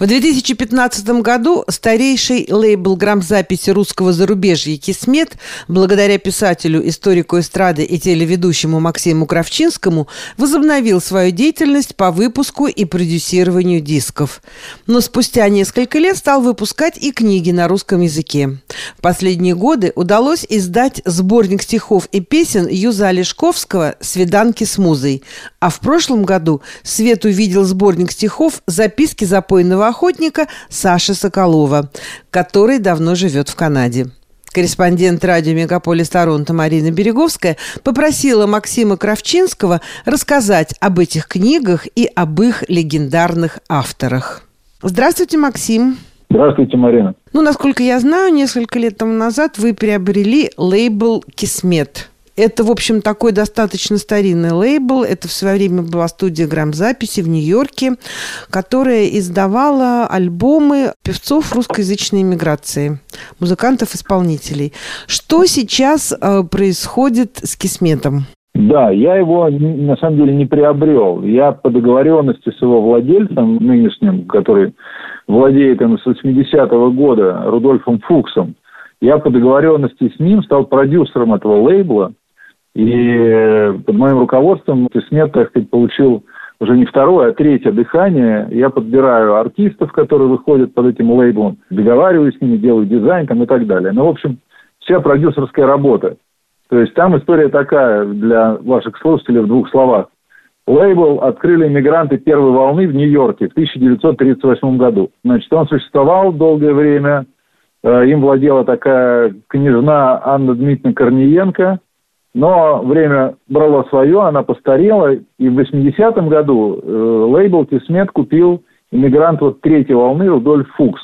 В 2015 году старейший лейбл грамзаписи русского зарубежья «Кисмет» благодаря писателю, историку эстрады и телеведущему Максиму Кравчинскому возобновил свою деятельность по выпуску и продюсированию дисков. Но спустя несколько лет стал выпускать и книги на русском языке. В последние годы удалось издать сборник стихов и песен Юза Лешковского «Свиданки с музой», а в прошлом году свет увидел сборник стихов «Записки запойного охотника Саши Соколова, который давно живет в Канаде. Корреспондент радио «Мегаполис Торонто» Марина Береговская попросила Максима Кравчинского рассказать об этих книгах и об их легендарных авторах. Здравствуйте, Максим. Здравствуйте, Марина. Ну, насколько я знаю, несколько лет тому назад вы приобрели лейбл «Кисмет». Это, в общем, такой достаточно старинный лейбл. Это в свое время была студия грамзаписи в Нью-Йорке, которая издавала альбомы певцов русскоязычной иммиграции, музыкантов-исполнителей. Что сейчас э, происходит с Кисметом? Да, я его на самом деле не приобрел. Я по договоренности с его владельцем нынешним, который владеет им с 80-го года, Рудольфом Фуксом, я по договоренности с ним стал продюсером этого лейбла. И под моим руководством Тесмет, так сказать, получил уже не второе, а третье дыхание. Я подбираю артистов, которые выходят под этим лейблом, договариваюсь с ними, делаю дизайн там и так далее. Ну, в общем, вся продюсерская работа. То есть там история такая для ваших слушателей в двух словах. Лейбл открыли иммигранты первой волны в Нью-Йорке в 1938 году. Значит, он существовал долгое время. Э, им владела такая княжна Анна Дмитриевна Корниенко – но время брало свое, она постарела, и в 80-м году э, лейбл Тисмет купил иммигрант вот третьей волны Рудольф Фукс,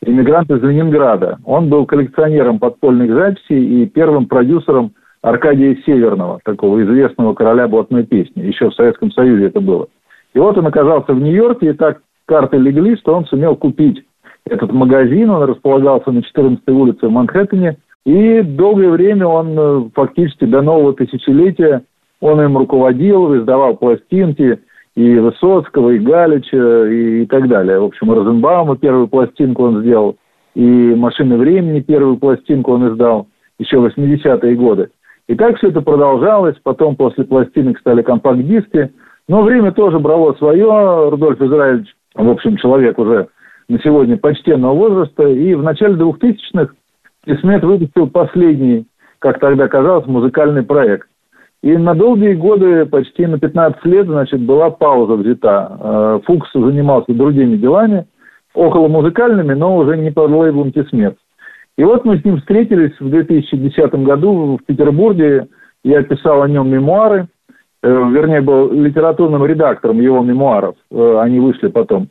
иммигрант из Ленинграда. Он был коллекционером подпольных записей и первым продюсером Аркадия Северного, такого известного короля блатной песни. Еще в Советском Союзе это было. И вот он оказался в Нью-Йорке, и так карты легли, что он сумел купить этот магазин. Он располагался на 14-й улице в Манхэттене – и долгое время он э, фактически до нового тысячелетия он им руководил, издавал пластинки и Высоцкого, и Галича, и, и так далее. В общем, Розенбаума первую пластинку он сделал, и «Машины времени» первую пластинку он издал еще в 80-е годы. И так все это продолжалось, потом после пластинок стали компакт-диски, но время тоже брало свое. Рудольф Израильевич, в общем, человек уже на сегодня почтенного возраста, и в начале 2000-х и выпустил последний, как тогда казалось, музыкальный проект. И на долгие годы, почти на 15 лет, значит, была пауза взята. Э, Фукс занимался другими делами, около музыкальными, но уже не под лейблом Тисмет. И вот мы с ним встретились в 2010 году в Петербурге. Я писал о нем мемуары, э, вернее, был литературным редактором его мемуаров. Э, они вышли потом.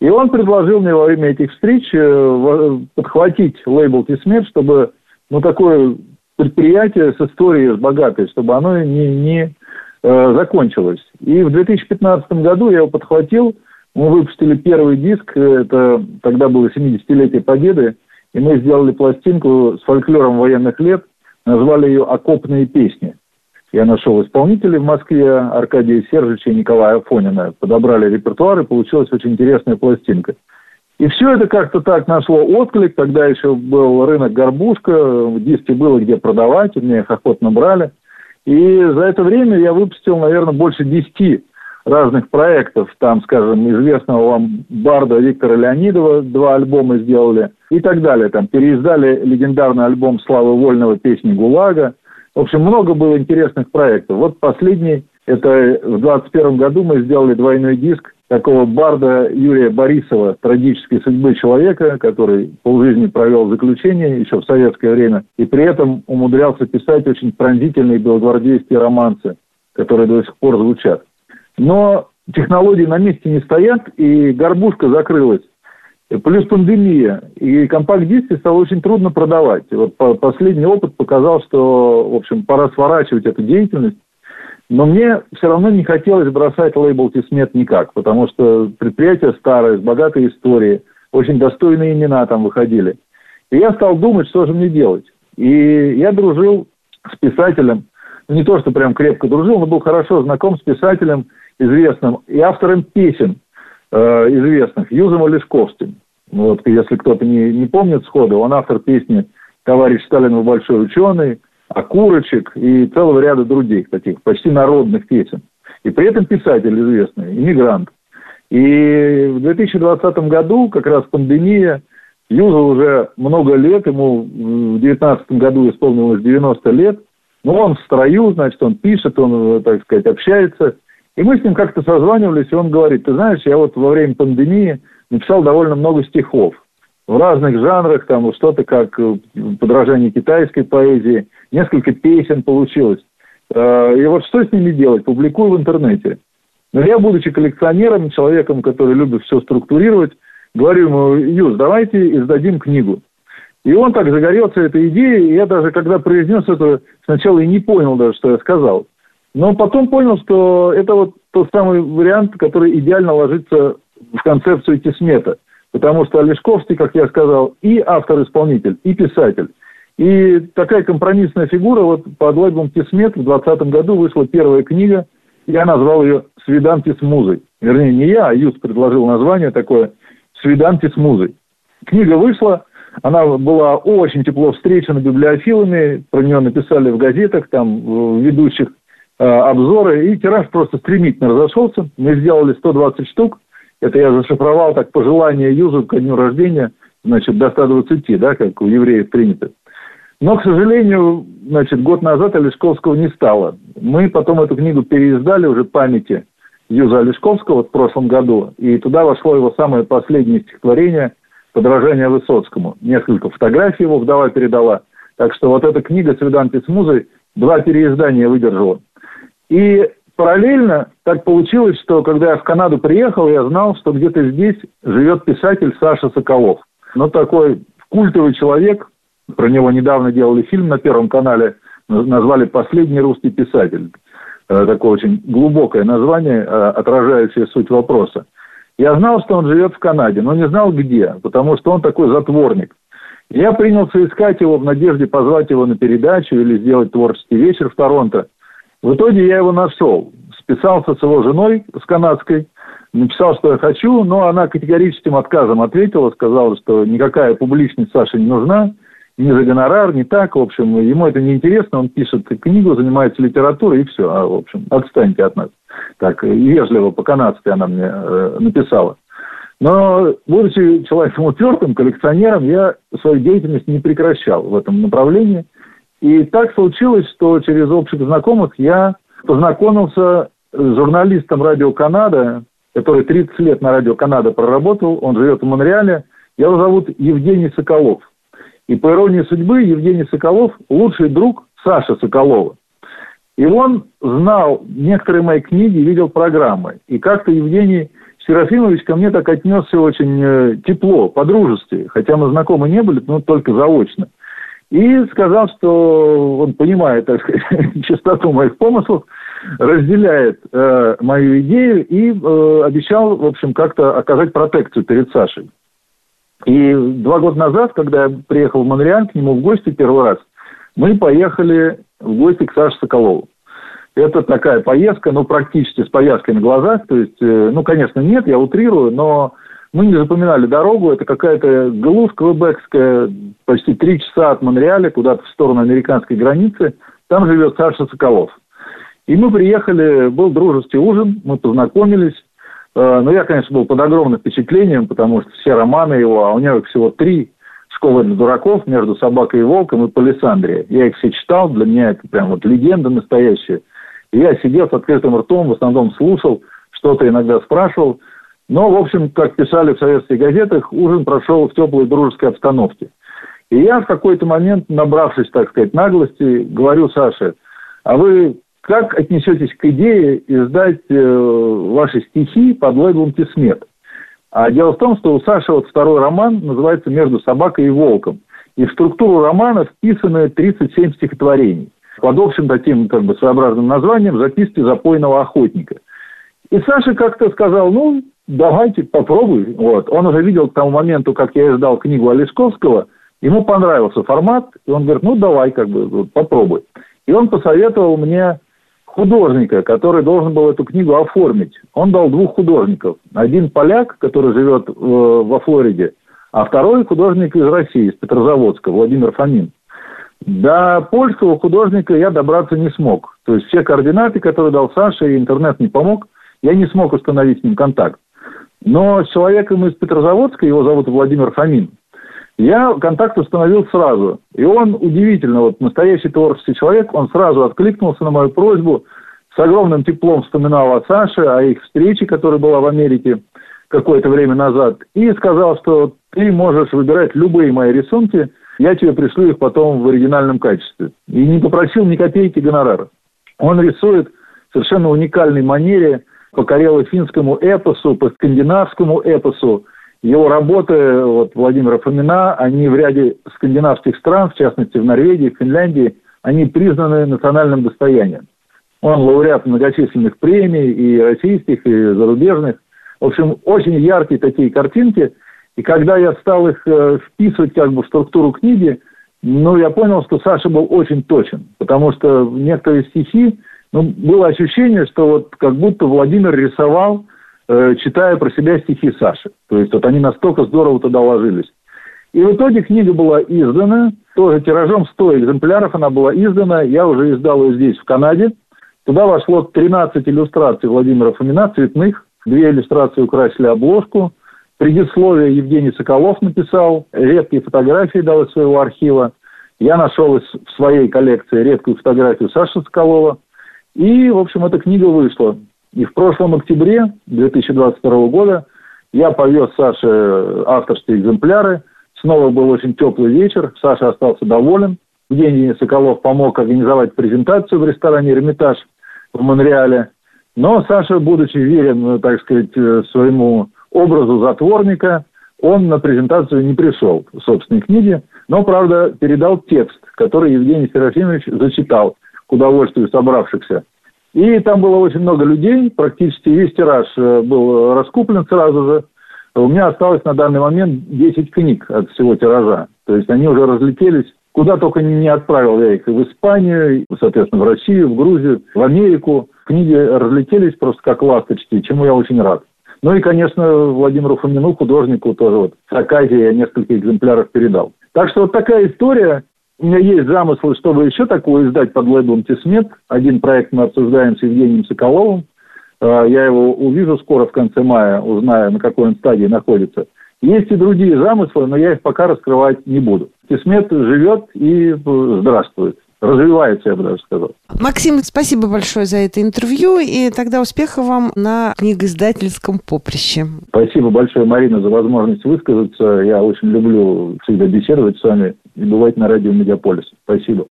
И он предложил мне во время этих встреч э, подхватить лейбл Тисмет, чтобы ну, такое предприятие с историей, с богатой, чтобы оно не, не э, закончилось. И в 2015 году я его подхватил, мы выпустили первый диск, это тогда было 70-летие Победы, и мы сделали пластинку с фольклором военных лет, назвали ее «Окопные песни». Я нашел исполнителей в Москве, Аркадия Сержича и Николая Афонина. Подобрали репертуар, и получилась очень интересная пластинка. И все это как-то так нашло отклик. Тогда еще был рынок горбушка, диски было где продавать, меня их охотно брали. И за это время я выпустил, наверное, больше десяти разных проектов. Там, скажем, известного вам Барда Виктора Леонидова два альбома сделали и так далее. Там переиздали легендарный альбом Славы Вольного «Песни ГУЛАГа». В общем, много было интересных проектов. Вот последний, это в 2021 году мы сделали двойной диск такого барда Юрия Борисова «Трагической судьбы человека», который полжизни провел заключение еще в советское время, и при этом умудрялся писать очень пронзительные белогвардейские романсы, которые до сих пор звучат. Но технологии на месте не стоят, и горбушка закрылась. Плюс пандемия. И компакт-диски стало очень трудно продавать. Вот последний опыт показал, что, в общем, пора сворачивать эту деятельность. Но мне все равно не хотелось бросать лейбл Тисмет никак, потому что предприятие старое, с богатой историей, очень достойные имена там выходили. И я стал думать, что же мне делать. И я дружил с писателем, ну, не то, что прям крепко дружил, но был хорошо знаком с писателем известным и автором песен – э, известных, Юзом Олешковским. Вот, если кто-то не, не помнит сходу, он автор песни «Товарищ Сталин большой ученый», «Окурочек» и целого ряда других таких почти народных песен. И при этом писатель известный, иммигрант. И в 2020 году, как раз пандемия, Юза уже много лет, ему в 2019 году исполнилось 90 лет, но он в строю, значит, он пишет, он, так сказать, общается. И мы с ним как-то созванивались, и он говорит, ты знаешь, я вот во время пандемии написал довольно много стихов в разных жанрах, там что-то как э, подражание китайской поэзии, несколько песен получилось. Э, и вот что с ними делать? Публикую в интернете. Но я, будучи коллекционером, человеком, который любит все структурировать, говорю ему, Юз, давайте издадим книгу. И он так загорелся этой идеей, и я даже, когда произнес это, сначала и не понял даже, что я сказал. Но потом понял, что это вот тот самый вариант, который идеально ложится в концепцию Тисмета. Потому что Олешковский, как я сказал, и автор-исполнитель, и писатель. И такая компромиссная фигура, вот под лейблом Тисмет в 2020 году вышла первая книга, я назвал ее «Свиданки с музой». Вернее, не я, а Юс предложил название такое «Свиданки с музой». Книга вышла, она была очень тепло встречена библиофилами, про нее написали в газетах, там, в ведущих обзоры, и тираж просто стремительно разошелся. Мы сделали 120 штук, это я зашифровал так пожелание Юзу ко дню рождения, значит, до 120, да, как у евреев принято. Но, к сожалению, значит, год назад Олешковского не стало. Мы потом эту книгу переиздали уже памяти Юза Олешковского в прошлом году, и туда вошло его самое последнее стихотворение «Подражание Высоцкому». Несколько фотографий его вдова передала. Так что вот эта книга «Свиданки с музой» два переиздания выдержала. И параллельно так получилось, что когда я в Канаду приехал, я знал, что где-то здесь живет писатель Саша Соколов. Ну, такой культовый человек, про него недавно делали фильм на Первом канале, назвали «Последний русский писатель». Э, такое очень глубокое название, э, отражающее суть вопроса. Я знал, что он живет в Канаде, но не знал где, потому что он такой затворник. Я принялся искать его в надежде позвать его на передачу или сделать творческий вечер в Торонто. В итоге я его нашел. Списался с его женой, с канадской, написал, что я хочу, но она категорическим отказом ответила, сказала, что никакая публичность Саше не нужна, ни за гонорар, не так, в общем, ему это не интересно, он пишет книгу, занимается литературой, и все, а, в общем, отстаньте от нас. Так, вежливо, по-канадски она мне э, написала. Но, будучи человеком упертым, коллекционером, я свою деятельность не прекращал в этом направлении. И так случилось, что через общих знакомых я познакомился с журналистом Радио Канада, который 30 лет на Радио Канада проработал, он живет в Монреале. Его зовут Евгений Соколов. И по иронии судьбы Евгений Соколов – лучший друг Саши Соколова. И он знал некоторые мои книги, видел программы. И как-то Евгений Серафимович ко мне так отнесся очень э, тепло, по-дружески. Хотя мы знакомы не были, но только заочно. И сказал, что он понимает, так сказать, чистоту моих помыслов, разделяет э, мою идею и э, обещал, в общем, как-то оказать протекцию перед Сашей. И два года назад, когда я приехал в Монреаль к нему в гости первый раз, мы поехали в гости к Саше Соколову. Это такая поездка, ну, практически с повязкой на глазах. То есть, э, ну, конечно, нет, я утрирую, но мы не запоминали дорогу. Это какая-то глушь квебекская, почти три часа от Монреаля, куда-то в сторону американской границы. Там живет Саша Соколов. И мы приехали, был дружеский ужин, мы познакомились. Э, но я, конечно, был под огромным впечатлением, потому что все романы его, а у него всего три «Школа для дураков» между «Собакой и волком» и «Палисандрия». Я их все читал, для меня это прям вот легенда настоящая. И я сидел с открытым ртом, в основном слушал, что-то иногда спрашивал. Но, в общем, как писали в советских газетах, ужин прошел в теплой дружеской обстановке. И я в какой-то момент, набравшись, так сказать, наглости, говорю Саше, а вы как отнесетесь к идее издать э, ваши стихи под лейблом «Тесмет»? А дело в том, что у Саши вот второй роман называется «Между собакой и волком». И в структуру романа вписаны 37 стихотворений. Под общим таким как бы своеобразным названием «Записки запойного охотника». И Саша как-то сказал, ну, давайте, попробуй. Вот. Он уже видел к тому моменту, как я издал книгу Олесковского, ему понравился формат, и он говорит, ну, давай, как бы, попробуй. И он посоветовал мне художника, который должен был эту книгу оформить. Он дал двух художников. Один поляк, который живет э, во Флориде, а второй художник из России, из Петрозаводска, Владимир Фомин. До польского художника я добраться не смог. То есть все координаты, которые дал Саша, и интернет не помог, я не смог установить с ним контакт. Но с человеком из Петрозаводска, его зовут Владимир Фомин, я контакт установил сразу. И он удивительно, вот настоящий творческий человек, он сразу откликнулся на мою просьбу, с огромным теплом вспоминал о Саше, о их встрече, которая была в Америке какое-то время назад, и сказал, что ты можешь выбирать любые мои рисунки, я тебе пришлю их потом в оригинальном качестве. И не попросил ни копейки гонорара. Он рисует в совершенно уникальной манере по карело-финскому эпосу, по скандинавскому эпосу, его работы вот, Владимира Фомина, они в ряде скандинавских стран, в частности в Норвегии, в Финляндии, они признаны национальным достоянием. Он лауреат многочисленных премий, и российских, и зарубежных. В общем, очень яркие такие картинки. И когда я стал их э, вписывать как бы в структуру книги, ну, я понял, что Саша был очень точен. Потому что некоторые стихи, ну, было ощущение, что вот как будто Владимир рисовал Э, читая про себя стихи Саши. То есть вот они настолько здорово туда ложились. И в итоге книга была издана, тоже тиражом 100 экземпляров она была издана, я уже издал ее здесь, в Канаде. Туда вошло 13 иллюстраций Владимира Фомина, цветных, две иллюстрации украсили обложку, предисловие Евгений Соколов написал, редкие фотографии дал из своего архива. Я нашел в своей коллекции редкую фотографию Саши Соколова. И, в общем, эта книга вышла. И в прошлом октябре 2022 года я повез Саше авторские экземпляры. Снова был очень теплый вечер. Саша остался доволен. Евгений Соколов помог организовать презентацию в ресторане «Эрмитаж» в Монреале. Но Саша, будучи верен, так сказать, своему образу затворника, он на презентацию не пришел в собственной книге, но, правда, передал текст, который Евгений Серафимович зачитал к удовольствию собравшихся. И там было очень много людей, практически весь тираж э, был раскуплен сразу же. У меня осталось на данный момент 10 книг от всего тиража. То есть они уже разлетелись. Куда только не отправил я их. В Испанию, соответственно, в Россию, в Грузию, в Америку. Книги разлетелись просто как ласточки, чему я очень рад. Ну и, конечно, Владимиру Фомину, художнику, тоже вот с Аказии я несколько экземпляров передал. Так что вот такая история. У меня есть замысл, чтобы еще такое издать под лейблом Тесмет. Один проект мы обсуждаем с Евгением Соколовым. А, я его увижу скоро в конце мая, узнаю, на какой он стадии находится. Есть и другие замыслы, но я их пока раскрывать не буду. Тесмет живет и здравствует развивается, я бы даже сказал. Максим, спасибо большое за это интервью, и тогда успехов вам на книгоиздательском поприще. Спасибо большое, Марина, за возможность высказаться. Я очень люблю всегда беседовать с вами и бывать на радио Медиаполис. Спасибо.